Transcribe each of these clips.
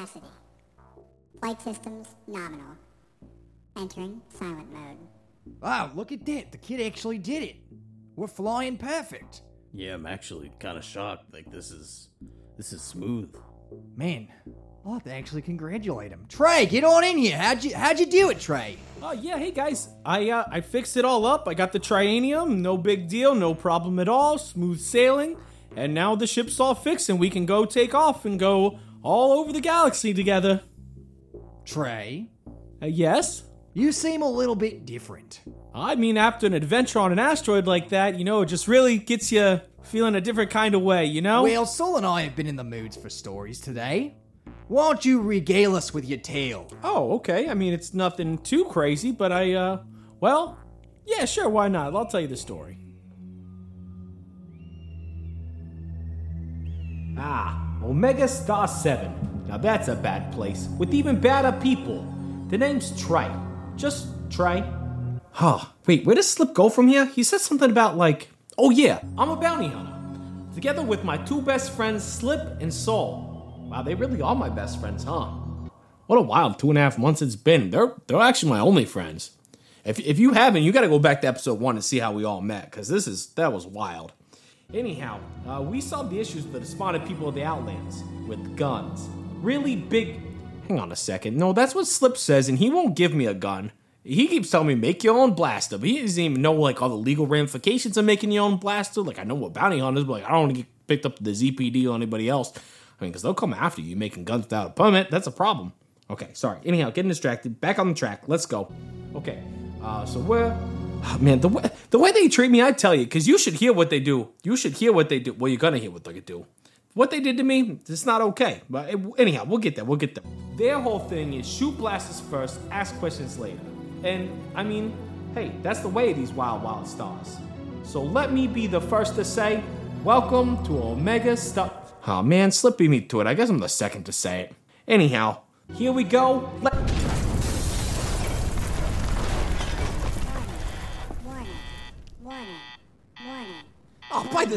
capacity. Flight systems nominal. Entering silent mode. Wow, look at that. The kid actually did it. We're flying perfect. Yeah, I'm actually kind of shocked. Like this is this is smooth. Man, I'll have to actually congratulate him. Trae, get on in here. How'd you how'd you do it, Trae? Oh yeah, hey guys, I uh, I fixed it all up. I got the trianium, no big deal, no problem at all, smooth sailing, and now the ship's all fixed and we can go take off and go all over the galaxy together. Trae, Uh, yes, you seem a little bit different. I mean after an adventure on an asteroid like that, you know, it just really gets you feeling a different kind of way, you know? Well, Sol and I have been in the moods for stories today. Why don't you regale us with your tale? oh, okay. I mean, it's nothing too crazy, but I uh, well, yeah, sure, why not? I'll tell you the story. Ah, Omega Star 7. Now that's a bad place, with even badder people. The name's Trae. Just Trae. Huh. Wait, where does Slip go from here? He said something about, like, oh yeah, I'm a bounty hunter. Together with my two best friends, Slip and Sol. Wow, they really are my best friends, huh? What a wild two and a half months it's been. They're they're actually my only friends. If, if you haven't, you got to go back to episode one and see how we all met, because this is that was wild. Anyhow, uh, we solved the issues the despondent people of the Outlands with guns. Really big. Hang on a second. No, that's what Slip says, and he won't give me a gun. He keeps telling me make your own blaster, but he doesn't even know like all the legal ramifications of making your own blaster. Like I know what bounty hunters, but like I don't want to get picked up the ZPD or anybody else. I mean, because they'll come after you making guns without a permit. That's a problem. Okay, sorry. Anyhow, getting distracted. Back on the track. Let's go. Okay, uh, so we're. Oh, man, the way, the way they treat me, I tell you, because you should hear what they do. You should hear what they do. Well, you're gonna hear what they do. What they did to me, it's not okay. But it, anyhow, we'll get there. We'll get there. Their whole thing is shoot blasters first, ask questions later. And I mean, hey, that's the way of these wild, wild stars. So let me be the first to say, welcome to Omega Star. Oh man, Slip beat me to it. I guess I'm the second to say it. Anyhow, here we go. Let-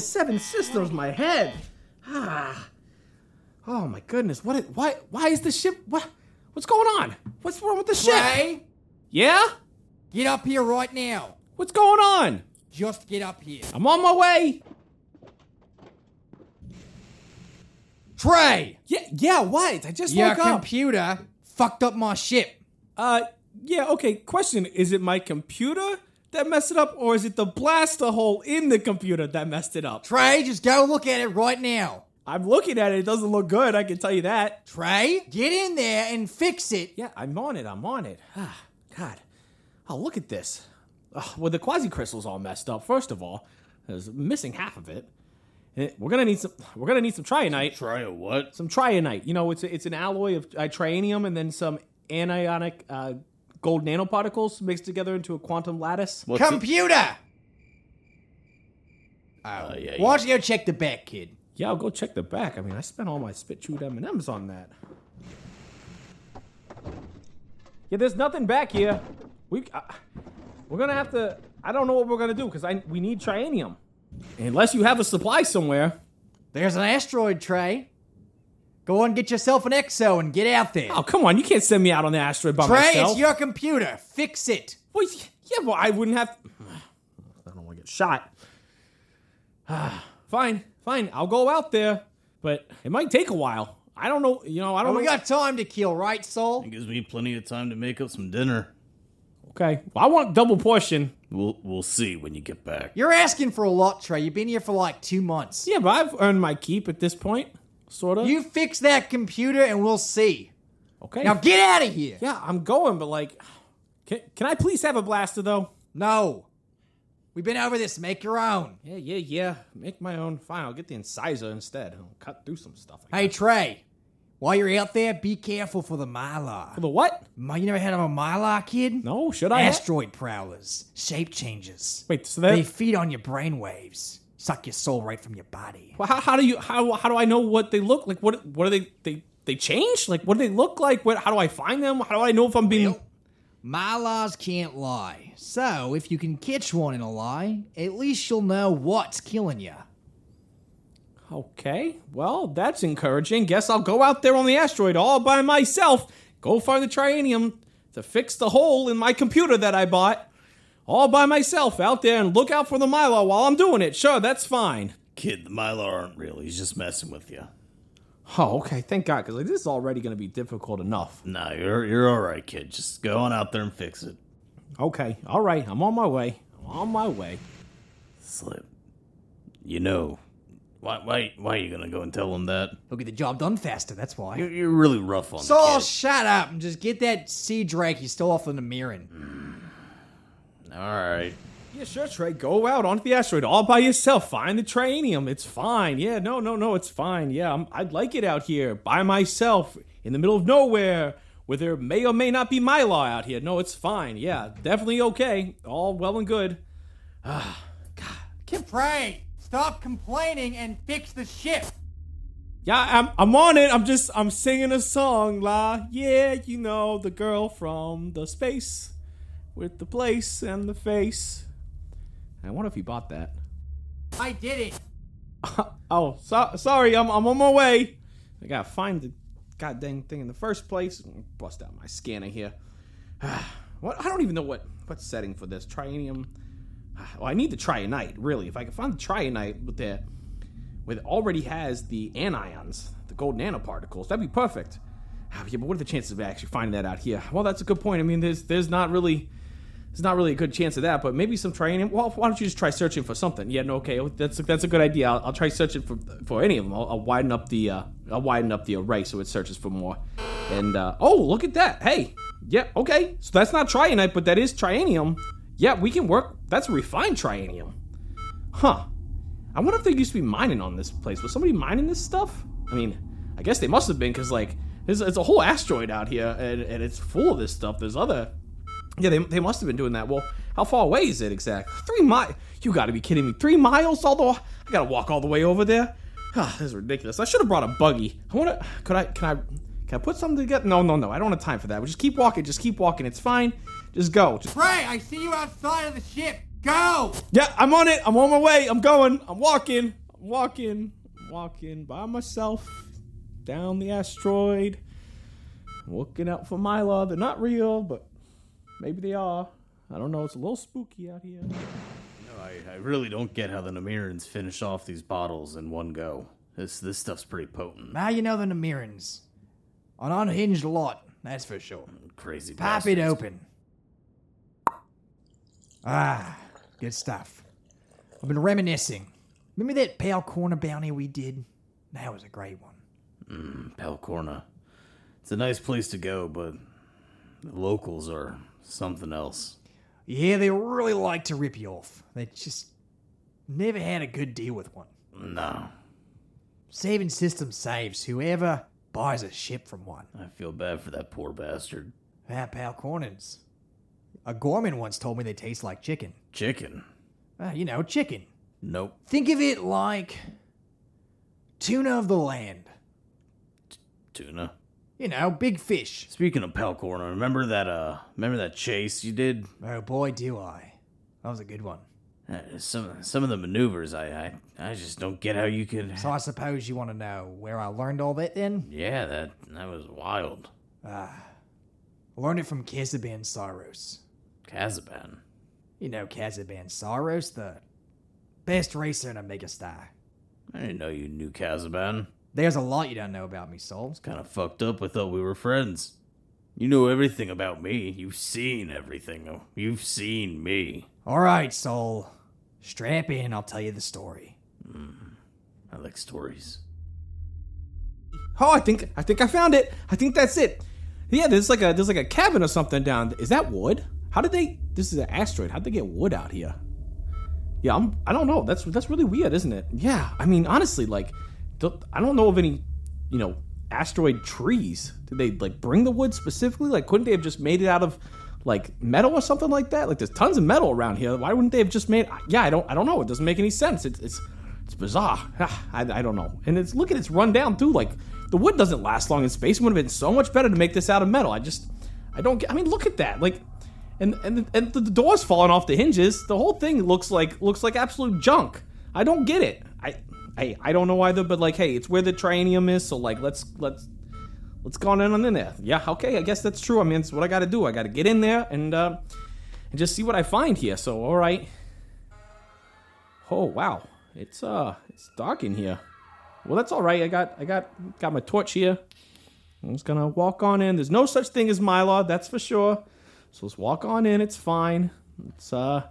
seven sisters, my head. Ah. Oh my goodness. What? Is, why? Why is the ship? What? What's going on? What's wrong with the ship? Trae, Yeah. get up here right now. What's going on? Just get up here. I'm on my way. Trae, Yeah. Yeah. What? I just your woke up. computer fucked up my ship. uh. Yeah. Okay. Question: Is it my computer that messed it up, or is it the blaster hole in the computer that messed it up? Trae, just go look at it right now. I'm looking at it. It doesn't look good. I can tell you that. Trae, get in there and fix it. Yeah, I'm on it. I'm on it. Ah, God. Oh, look at this. Ugh, well, the quasi crystal's all messed up. First of all, there's missing half of it. Eh, We're gonna need some. We're gonna need some trianite. Try what? Some trianite. You know, it's a, it's an alloy of uh, trianium and then some anionic uh, gold nanoparticles mixed together into a quantum lattice. What's it? Computer! Oh, Uh, yeah, why don't you go check the back, kid? Yeah, I'll go check the back. I mean, I spent all my spit chewed M and M's on that. Yeah, there's nothing back here. We uh, we're gonna have to. I don't know what we're gonna do because I we need trianium. Unless you have a supply somewhere. There's an asteroid, Trae. Go and get yourself an exo and get out there. Oh come on, you can't send me out on the asteroid by Trae, myself. it's your computer. Fix it. Well, yeah, well, I wouldn't have. I don't want to get shot. fine, fine. I'll go out there, but it might take a while. I don't know. You know, I don't Oh, we got time to kill, right, Sol? It gives me plenty of time to make up some dinner. okay, well, I want double portion. We'll we'll see when you get back. You're asking for a lot, Trae. You've been here for like two months. Yeah, but I've earned my keep at this point, sort of. You fix that computer and we'll see. okay? Now get out of here. yeah, I'm going, but like, can, can I please have a blaster though? No. We've been over this. Make your own. Yeah, yeah, yeah. Make my own. Fine, I'll get the incisor instead. I'll cut through some stuff. I Hey, guess. Trae. While you're out there, be careful for the Mylar. For the what? My- You never heard of a Mylar, kid? No, should I? Asteroid prowlers. Shape changes. Wait, so They feed on your brainwaves. Suck your soul right from your body. Well, how, how do you how how do I know what they look like? What what are they they they change? Like what do they look like? What how do I find them? How do I know if I'm being? Well, Mylars can't lie. So, if you can catch one in a lie, at least you'll know what's killing you. Okay, well, that's encouraging. Guess I'll go out there on the asteroid all by myself. Go find the trianium to fix the hole in my computer that I bought. All by myself out there and look out for the Mylar while I'm doing it. Sure, that's fine. Kid, the Mylar aren't real. He's just messing with you. Oh, okay, thank God, because like, this is already going to be difficult enough. Nah, you're you're all right, kid. Just go on out there and fix it. Okay, all right, I'm on my way. I'm on my way. Slip. You know, why why why are you gonna go and tell him that? He'll get the job done faster, that's why. You're, you're really rough on the Sol, kid. shut up and just get that sea drake you stole off in the Namiran. Mm. All right. Yeah, sure, Trae. Go out onto the asteroid all by yourself. Find the trianium. It's fine. Yeah, no, no, no, it's fine. Yeah, I'm, I'd like it out here by myself in the middle of nowhere where there may or may not be Mylar out here. No, it's fine. Yeah, definitely okay. All well and good. Ah, God. Keep Trae, stop complaining and fix the ship. Yeah, I'm, I'm on it. I'm just, I'm singing a song, la. Yeah, you know, the girl from the space with the place and the face. I wonder if he bought that. I did it. Oh, so, sorry, I'm, I'm on my way. I gotta find the goddamn thing in the first place. Bust out my scanner here. what? I don't even know what what setting for this trianium. Well, I need the trianite, really. If I can find the trianite with the with it already has the anions, the gold nanoparticles, that'd be perfect. Ah, Yeah, but what are the chances of actually finding that out here? Well, that's a good point. I mean, there's there's not really there's not really a good chance of that, but maybe some trianium. Well, why don't you just try searching for something? Yeah, no, okay, that's that's a good idea. I'll, I'll try searching for for any of them. I'll, I'll widen up the uh, I'll widen up the array so it searches for more. And uh, oh, look at that! Hey, yeah, okay, so that's not trianite, but that is trianium. Yeah, we can work. That's refined trianium. Huh. I wonder if there used to be mining on this place. Was somebody mining this stuff? I mean, I guess they must have been because like there's it's a whole asteroid out here and, and it's full of this stuff. There's other yeah, they, they must have been doing that. Well, how far away is it exactly? Three miles? You got to be kidding me! Three miles? Although I got to walk all the way over there. Ah, this is ridiculous. I should have brought a buggy. I want to. Could I? Can I? Can I put something together? No, no, no. I don't have time for that. We just keep walking. Just keep walking. It's fine. Just go. Just, I see you outside of the ship. Go! yeah, I'm on it. I'm on my way. I'm going. I'm walking. I'm walking. I'm walking by myself down the asteroid. Looking out for Mylar. They're not real, but maybe they are. I don't know. It's a little spooky out here. No, I, I really don't get how the Namirans finish off these bottles in one go. This this stuff's pretty potent. Now you know the Namirans. An unhinged lot, that's for sure. Crazy. Pop it bastards. open. Ah, good stuff. I've been reminiscing. Remember that Pelcorna bounty we did? That was a great one. Pelcorna. It's a nice place to go, but the locals are something else. Yeah, they really like to rip you off. They just never had a good deal with one. No, Saving system saves whoever buys a ship from one. I feel bad for that poor bastard. Ah, pale corners. A Gorman once told me they taste like chicken. Chicken. Ah, you know, chicken. Nope. Think of it like tuna of the land. Tuna. You know, big fish. Speaking of Pelcorna, remember that uh remember that chase you did? Oh boy, do I. That was a good one. Uh, some some of the maneuvers I, I I just don't get how you could So I suppose you want to know where I learned all that then? Yeah, that that was wild. I learned it from Kaziban Cyros. Kaziban. You know Kaziban Cyros, the best racer in Omega Star. I didn't know you knew Kaziban. There's a lot you don't know about me, Sol. It's Kind of fucked up. I thought we were friends. You know everything about me. You've seen everything. You've seen me. All right, Sol. Strap in, I'll tell you the story. Mm. I like stories. Oh, I think I think I found it. I think that's it. Yeah, there's like a there's like a cabin or something down. Is that wood? How did they? This is an asteroid. How'd they get wood out here? Yeah, I'm. I don't know. That's that's really weird, isn't it? Yeah. I mean, honestly, like, don't- I don't know of any, you know, asteroid trees. Did they like bring the wood specifically? Like, couldn't they have just made it out of like metal or something like that? Like, there's tons of metal around here. Why wouldn't they have just made? Yeah, I don't. I don't know. It doesn't make any sense. It's it's it's bizarre. I, I don't know. And it's look at it's run down too. Like the wood doesn't last long in space. It would have been so much better to make this out of metal. I just I don't get. I mean, look at that. Like. And, and and the door's falling off the hinges. The whole thing looks like looks like absolute junk. I don't get it. I Hey, I don't know either, but like, hey, it's where the trianium is, so like, let's let's let's go on in in there. Yeah, okay, I guess that's true. I mean, it's what I got to do. I got to get in there and uh, and just see what I find here. So, all right. Oh wow, it's uh, it's dark in here. Well, that's all right. I got I got got my torch here. I'm just gonna walk on in. There's no such thing as Mylar, that's for sure. So let's walk on in. It's fine. It's uh,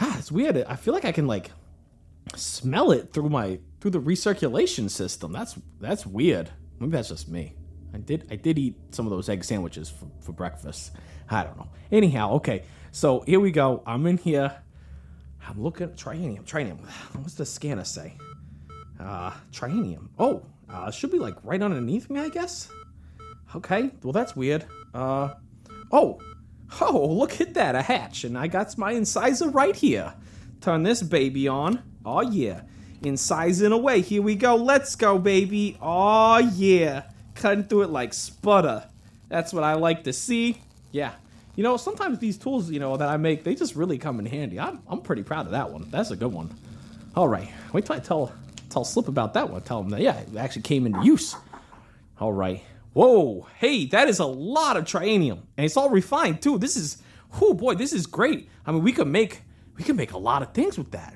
ah, it's weird. I feel like I can like smell it through my through the recirculation system. That's that's weird. Maybe that's just me. I did I did eat some of those egg sandwiches for, for breakfast. I don't know. Anyhow, okay. So here we go. I'm in here. I'm looking at trianium. Trianium. What's the scanner say? Uh, trianium. Oh, uh, should be like right underneath me, I guess. Okay. Well, that's weird. Uh, oh, oh, look at that, a hatch, and I got my incisor right here. Turn this baby on. Oh yeah, in incising away. Here we go. Let's go, baby. Oh yeah, cutting through it like sputter. That's what I like to see. Yeah. You know, sometimes these tools, you know, that I make, they just really come in handy. I'm, I'm pretty proud of that one. That's a good one. All right. Wait till I tell tell Slip about that one. Tell him that, yeah, it actually came into use. All right. Whoa. Hey, that is a lot of trianium. And it's all refined, too. This is, oh boy, this is great. I mean, we could make, we could make a lot of things with that.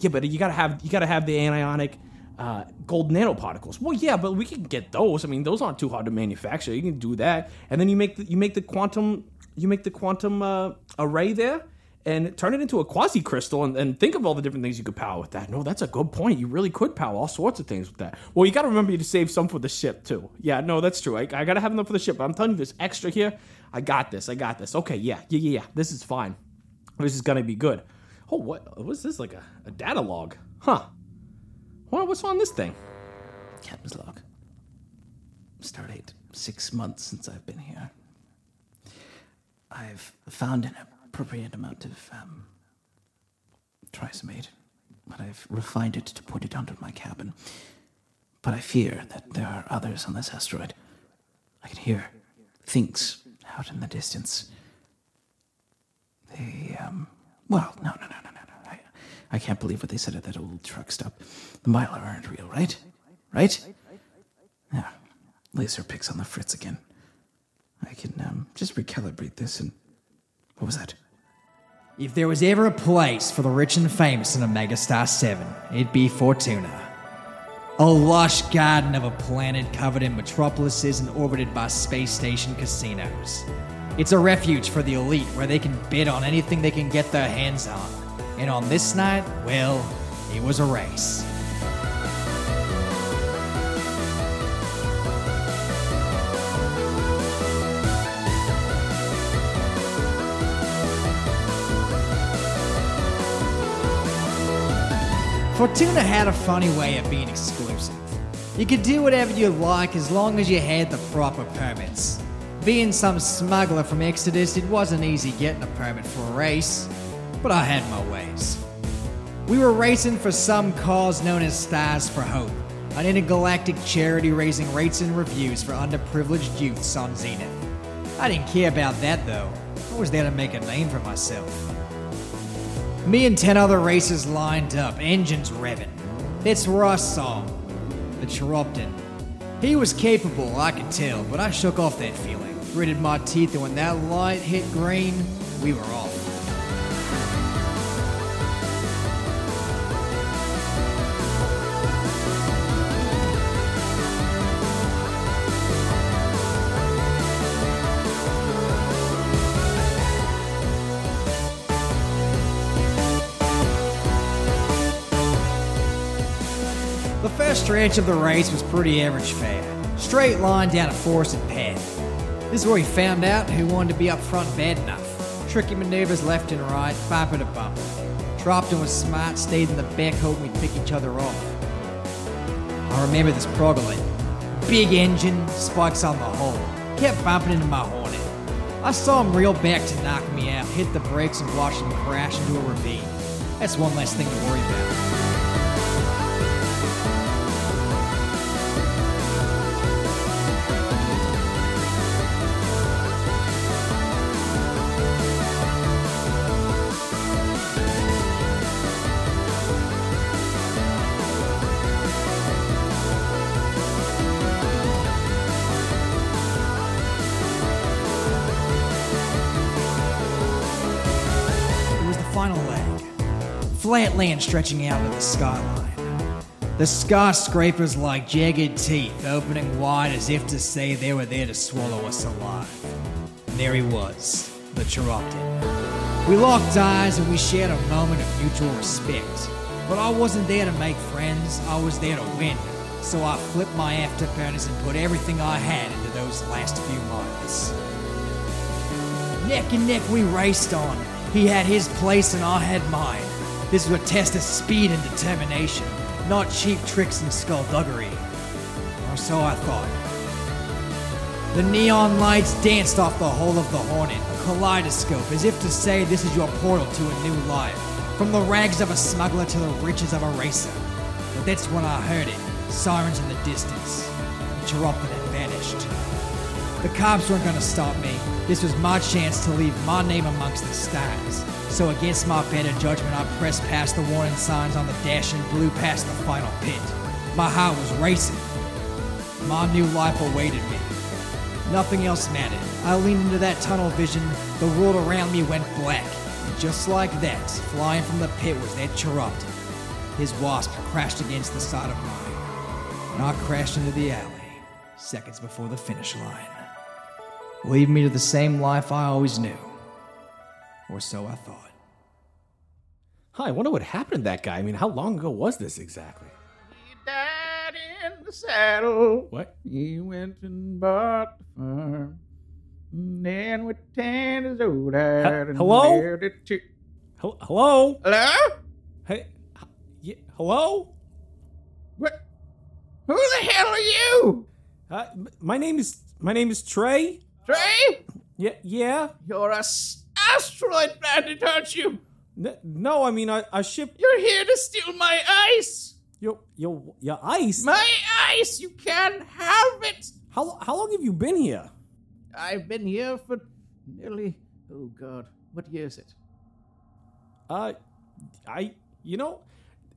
Yeah, but you gotta have, you gotta have the anionic uh, gold nanoparticles. Well, yeah, but we can get those. I mean, those aren't too hard to manufacture. You can do that, and then you make the, you make the quantum you make the quantum uh, array there and turn it into a quasi crystal and, and, think of all the different things you could power with that. No, that's a good point. You really could power all sorts of things with that. Well, you got to remember you to save some for the ship too. Yeah, no, that's true. I, I got to have enough for the ship. I'm telling you, this extra here, I got this. I got this. Okay, yeah, yeah, yeah, yeah. This is fine. This is gonna be good. Oh, what? What's this? Like a, a data log? Huh? What, what's on this thing? Captain's log. Stardate. Six months since I've been here. I've found an appropriate amount of um, but I've refined it to put it under my cabin. But I fear that there are others on this asteroid. I can hear things out in the distance. They, um, well, no, no, no, no, no, no. I, I can't believe what they said at that old truck stop. The Mylar aren't real, right? Right? Yeah. Laser picks on the fritz again. I can um, just recalibrate this and. What was that? If there was ever a place for the rich and famous in Omega Star 7, it'd be Fortuna. A lush garden of a planet covered in metropolises and orbited by space station casinos. It's a refuge for the elite where they can bid on anything they can get their hands on. And on this night, well, it was a race. Fortuna had a funny way of being exclusive. You could do whatever you like as long as you had the proper permits. Being some smuggler from Exodus, it wasn't easy getting a permit for a race, but I had my ways. We were racing for some cause known as Stars for Hope, an intergalactic charity raising rates and reviews for underprivileged youths on Zenith. I didn't care about that though. I was there to make a name for myself. Me and 10 other racers lined up, engines revving. That's saw him, the Chiropton. He was capable, I could tell, but I shook off that feeling, gritted my teeth, and when that light hit green, we were off. First stretch of the race was pretty average fare. Straight line down a forested path. This is where we found out who wanted to be up front bad enough. Tricky maneuvers left and right, bumper to bumper. Tropton was smart, stayed in the back, hoping we'd pick each other off. I remember this Progolite. Eh? Big engine, spikes on the hull. Kept bumping into my Hornet. I saw him reel back to knock me out, hit the brakes and watch him crash into a ravine. That's one less thing to worry about. Flat land stretching out to the skyline. The skyscrapers like jagged teeth opening wide as if to say they were there to swallow us alive. And there he was, the Chiroptic. We locked eyes and we shared a moment of mutual respect. But I wasn't there to make friends, I was there to win. So I flipped my afterburners and put everything I had into those last few miles. Neck and neck we raced on. He had his place and I had mine. This was a test of speed and determination, not cheap tricks and skullduggery. Or so I thought. The neon lights danced off the hull of the Hornet, a kaleidoscope, as if to say this is your portal to a new life. From the rags of a smuggler to the riches of a racer. But that's when I heard it sirens in the distance. Had vanished. The cops weren't gonna stop me. This was my chance to leave my name amongst the stars. So against my better judgment, I pressed past the warning signs on the dash and blew past the final pit. My heart was racing. My new life awaited me. Nothing else mattered. I leaned into that tunnel vision. The world around me went black. And just like that, flying from the pit was that Chiroptic. His wasp crashed against the side of mine. And I crashed into the alley, seconds before the finish line. Lead me to the same life I always knew. Or so I thought. Huh, I wonder what happened to that guy. I mean, how long ago was this exactly? He died in the saddle. What? He went and bought the farm. And then with tan his old hat and hello? bared it to- Hel- Hello? Hello? Hey, h- yeah, hello? What? Who the hell are you? Uh, my name is my name is Trae. Trae? Yeah, yeah. You're a s- asteroid bandit, aren't you? N- no, I mean, I, I ship You're here to steal my ice. your your your ice. My ice. You can't have it. how how long have you been here? I've been here for nearly. Oh God, what year is it? Uh, I you know,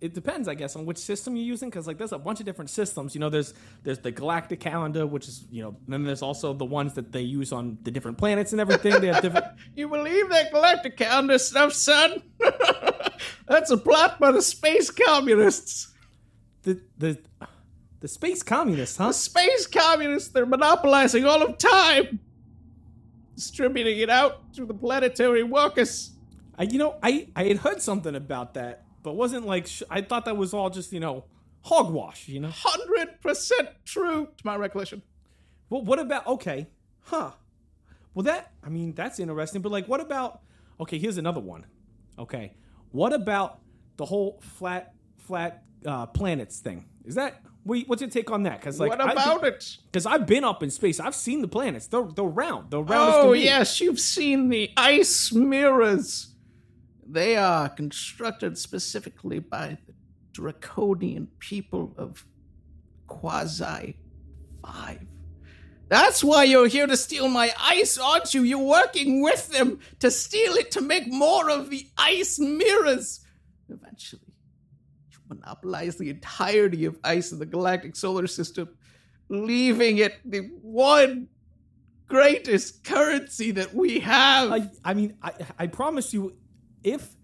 it depends, I guess, on which system you're using, because like there's a bunch of different systems. You know, there's there's the galactic calendar, which is you know, then there's also the ones that they use on the different planets and everything. They have different. You believe that galactic calendar stuff, son? That's a plot by the space communists. the the the space communists, huh? The space communists, they're monopolizing all of time, distributing it out to the planetary workers. I, you know, I I had heard something about that, but wasn't like sh- I thought that was all just you know hogwash. You know. 100% true to my recollection. Well, what about okay, huh? Well, that I mean that's interesting, but like, what about okay? Here's another one. Okay, what about the whole flat flat uh, planets thing? Is that what's your take on that? Because like, what about it? Because I've been up in space, I've seen the planets. They're they're round. They're round. Oh, yes, you've seen the ice mirrors. They are constructed specifically by the draconian people of Quasi 5. That's why you're here to steal my ice, aren't you? You're working with them to steal it to make more of the ice mirrors. Eventually, you monopolize the entirety of ice in the galactic solar system, leaving it the one greatest currency that we have. I, I mean, I, I promise you, if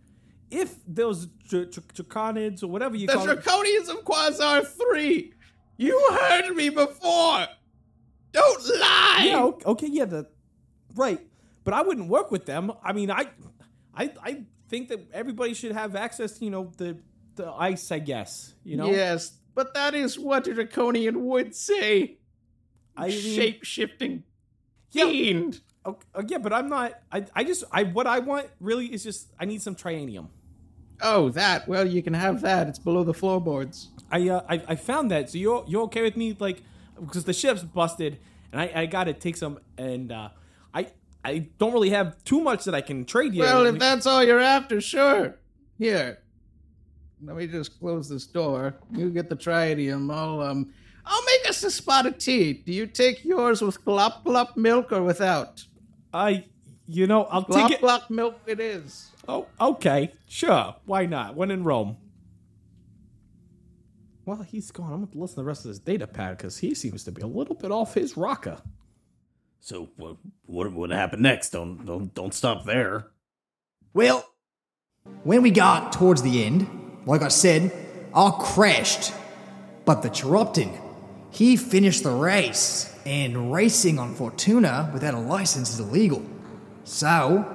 if those dr- dr- draconids or whatever you the call it, Draconians of Quasar 3. You heard me before. Don't lie. yeah, okay, yeah, the right, but I wouldn't work with them. I mean, I, I, I think that everybody should have access to you know the the ice. I guess you know. Yes, but that is what a Draconian would say. I mean, Shape shifting fiend. okay, uh, yeah, but I'm not. I, I just, I what I want really is just I need some trianium. Oh, that. Well, you can have that. It's below the floorboards. I, uh, I I found that. So you're you're okay with me like because the ship's busted and I I got to take some and uh, I I don't really have too much that I can trade you. Well, if that's all you're after, sure. Here. Let me just close this door. You get the trianium. I'll um I'll make us a spot of tea. Do you take yours with glop glop milk or without? I, you know, I'll Glop take it. glop milk it is. Oh, okay, sure. Why not? When in Rome. Well, he's gone. I'm going to listen to the rest of this data pad because he seems to be a little bit off his rocker. So what what what happened next? Don't don't don't stop there. Well, When we got towards the end, like I said, I crashed. But the Chiroptin, he finished the race, and racing on Fortuna without a license is illegal. So,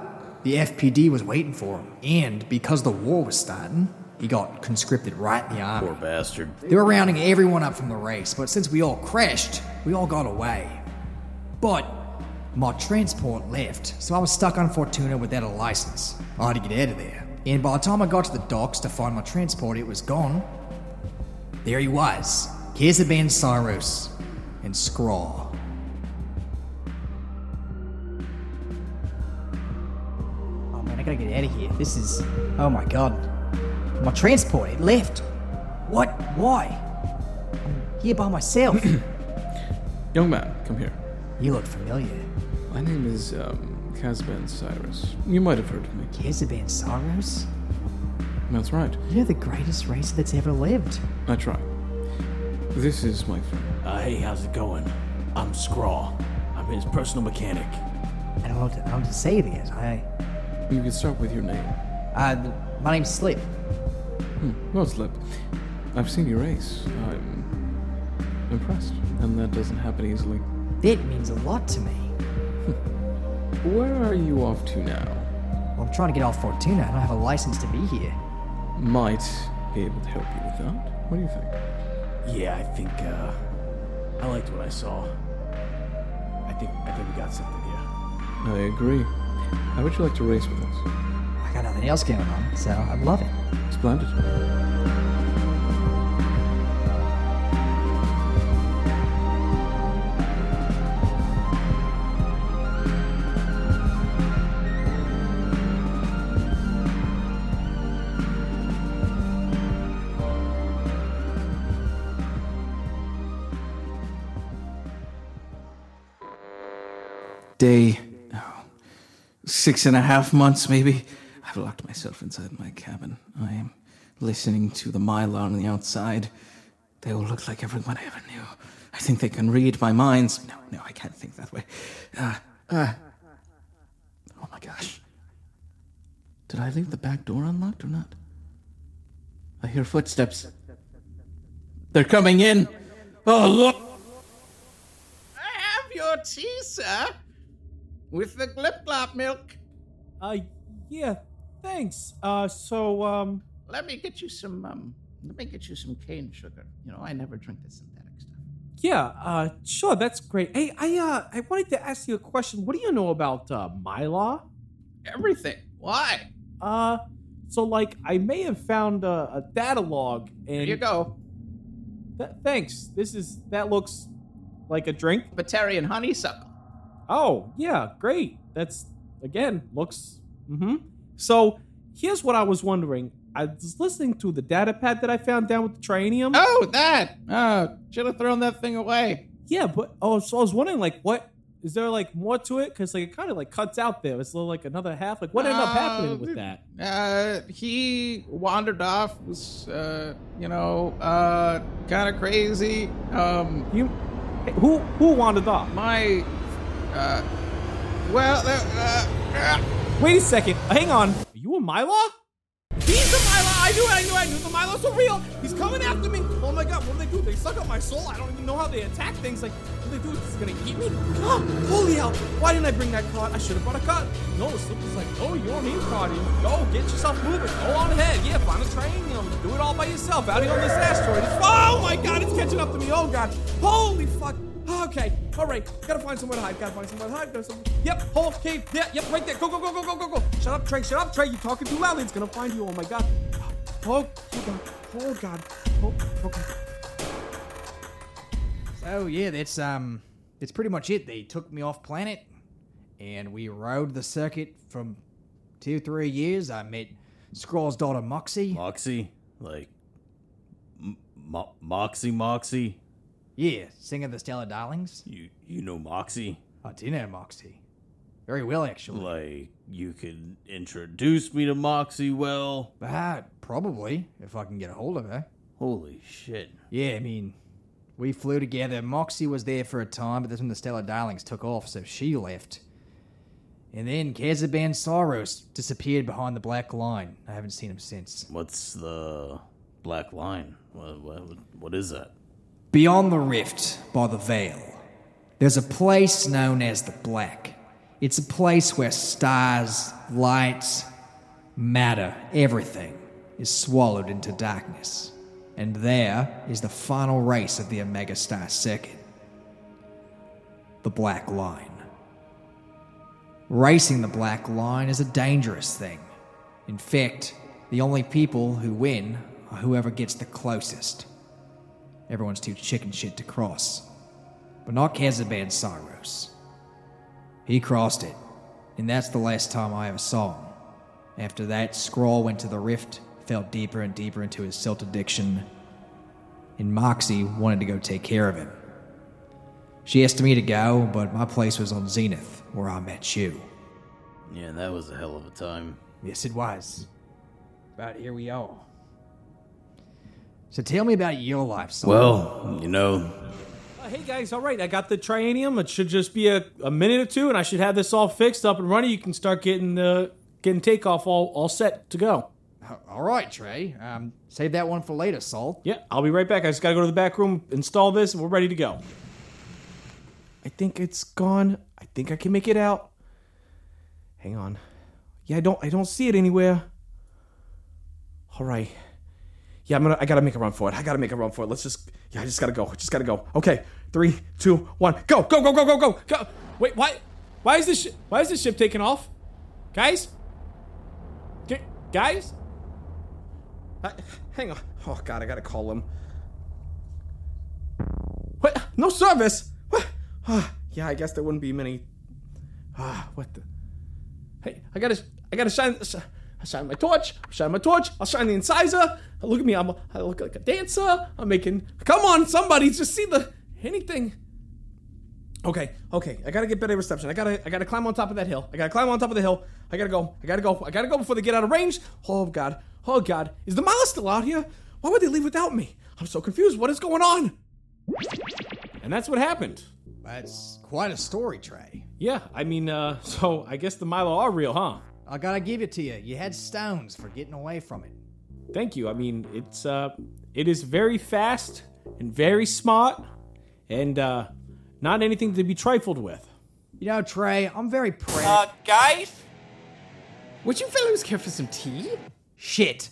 the FPD was waiting for him, and because the war was starting, he got conscripted right in the army. Poor bastard. They were rounding everyone up from the race, but since we all crashed, we all got away. But my transport left, so I was stuck on Fortuna without a license. I had to get out of there. And by the time I got to the docks to find my transport, it was gone. There he was, Kaziban Cyros and Scraw. Oh man, I gotta get out of here. This is. Oh my god. My transport, it left. What? Why? I'm here by myself. Young man, come here. you look familiar. My name is um, Kaziban Cyros. You might have heard of me. Kaziban Cyros? That's right. You're the greatest racer that's ever lived. I try. This is my friend. Uh, hey, how's it going? I'm Scraw. I'm his personal mechanic. I don't know what to, I don't know what to say to this. I, You can start with your name. uh, my name's Slip. Well, Slip, I've seen you race. I'm impressed, and that doesn't happen easily. It means a lot to me. Where are you off to now? Well, I'm trying to get off Fortuna. I don't have a license to be here. Might be able to help you with that. What do you think? Yeah, I think, uh, I liked what I saw. I think, I think we got something here. I agree. How would you like to race with us? I got nothing else going on, so I'd love it. Splendid. Six and a half months, maybe. I've locked myself inside my cabin. I am listening to the Mylar on the outside. They all look like everyone I ever knew. I think they can read my minds. No, no, I can't think that way. Uh, uh. Oh my gosh. Did I leave the back door unlocked or not? I hear footsteps. They're coming in. Oh, look. I have your tea, sir. With the glip glop milk. Uh, yeah, thanks. Uh, so, um, Let me get you some, um, let me get you some cane sugar. You know, I never drink the synthetic stuff. yeah, uh, sure, that's great. Hey, I, uh, I wanted to ask you a question. What do you know about, uh, Mylar? Everything. Why? Uh, so, like, I may have found a, a data log, and Here you go. Th- thanks. This is that looks like a drink. Batarian honeysuckle. Oh, yeah, great. That's again looks. Mm-hmm. So here's what I was wondering. I was listening to the data pad that I found down with the trianium. Oh, that. Oh, should have thrown that thing away. Yeah, but oh, so I was wondering, like, what is there like more to it? Because like it kind of like cuts out there. It's like another half. Like, what ended up happening with that? Uh, he wandered off. Was uh, you know, uh, kind of crazy. Um, You, who who wandered off? my, uh, well, uh, uh, Wait a second. Hang on. Are you a Mylar? He's a Mylar. I knew it. I knew it. I knew the Mylars were real. He's coming after me. Oh my god. What do they do? They suck up my soul. I don't even know how they attack things. Like, what do they do? Is gonna eat me? Oh, holy hell. Why didn't I bring that card? I should have brought a card. No, the slip was like, oh, you don't need a card. Go, get yourself moving. Go on ahead. Yeah, find a train. You know, do it all by yourself out here on this asteroid. It's, oh my god, it's catching up to me. Oh god. Holy fuck. Okay, all right. Gotta find somewhere to hide. Gotta find somewhere to hide. Gotta some... Yep, hole, cave. Yeah, yep, right there. Go, go, go, go, go, go, go. Shut up, Trae. Shut up, Trae. You're talking too loudly. It's gonna find you. Oh my god. Oh, oh god. Oh god. Oh, okay. So yeah, that's um, that's pretty much it. They took me off planet, and we rode the circuit from two, three years. I met Scraw's daughter Moxie. Moxie? Like, M- Mo- Moxie Moxie? Yeah, singer of the Stellar Darlings. You, you know Moxie? I do know Moxie. Very well, actually. Like, you could introduce me to Moxie well? But probably, if I can get a hold of her. Holy shit. Yeah, I mean, we flew together. Moxie was there for a time, but that's when the Stellar Darlings took off, so she left. And then Kaziban Cyros disappeared behind the black line. I haven't seen him since. What's the black line? What, what, what is that? Beyond the rift, by the veil, there's a place known as the Black. It's a place where stars, lights, matter, everything is swallowed into darkness. And there is the final race of the Omega Star Circuit the Black Line. Racing the Black Line is a dangerous thing. In fact, the only people who win are whoever gets the closest. Everyone's too chicken shit to cross. But not Kaziban Cyros. He crossed it, and that's the last time I ever saw him. After that, Scraw went to the rift, fell deeper and deeper into his silt addiction, and Moxie wanted to go take care of him. She asked me to go, but my place was on Zenith, where I met you. Yeah, that was a hell of a time. Yes, it was. But here we are. So tell me about your life, son. Well, you know, Uh, hey guys, all right, I got the trianium. It should just be a, a minute or two, and I should have this all fixed up and running. You can start getting the getting takeoff all all set to go. all right, Trae. Um, save that one for later, Salt. Yeah, I'll be right back. I just gotta go to the back room, install this, and we're ready to go. I think it's gone. I think I can make it out. Hang on. Yeah, I don't I don't see it anywhere. All right. Yeah, I'm gonna I gotta make a run for it. I gotta make a run for it. Let's just yeah, I just gotta go. I just gotta go. Okay. Three, two, one, go, go, go, go, go, go, go. Wait, why why is this shi- why is this ship taking off? Guys? G- guys? Uh, hang on. Oh god, I gotta call him. What? No service? What? Ah, yeah, I guess there wouldn't be many. Ah, what the? Hey, I gotta, I gotta shine, sh- I shine my torch. I shine my torch. I'll shine the incisor. Look at me. I'm, I look like a dancer. I'm making. Come on, somebody, just see the anything. Okay, okay. I gotta get better reception. I gotta, I gotta climb on top of that hill. I gotta climb on top of the hill. I gotta go. I gotta go. I gotta go before they get out of range. Oh god. Oh god. Is the Mylar still out here? Why would they leave without me? I'm so confused. What is going on? And that's what happened. That's quite a story, Trae. Yeah, I mean, uh, so I guess the Mylar are real, huh? I gotta give it to you. You had stones for getting away from it. Thank you. I mean, it's uh, it is very fast and very smart, and uh, not anything to be trifled with. You know, Trae, I'm very proud. Uh, guys? Would you fellows care for some tea? Shit.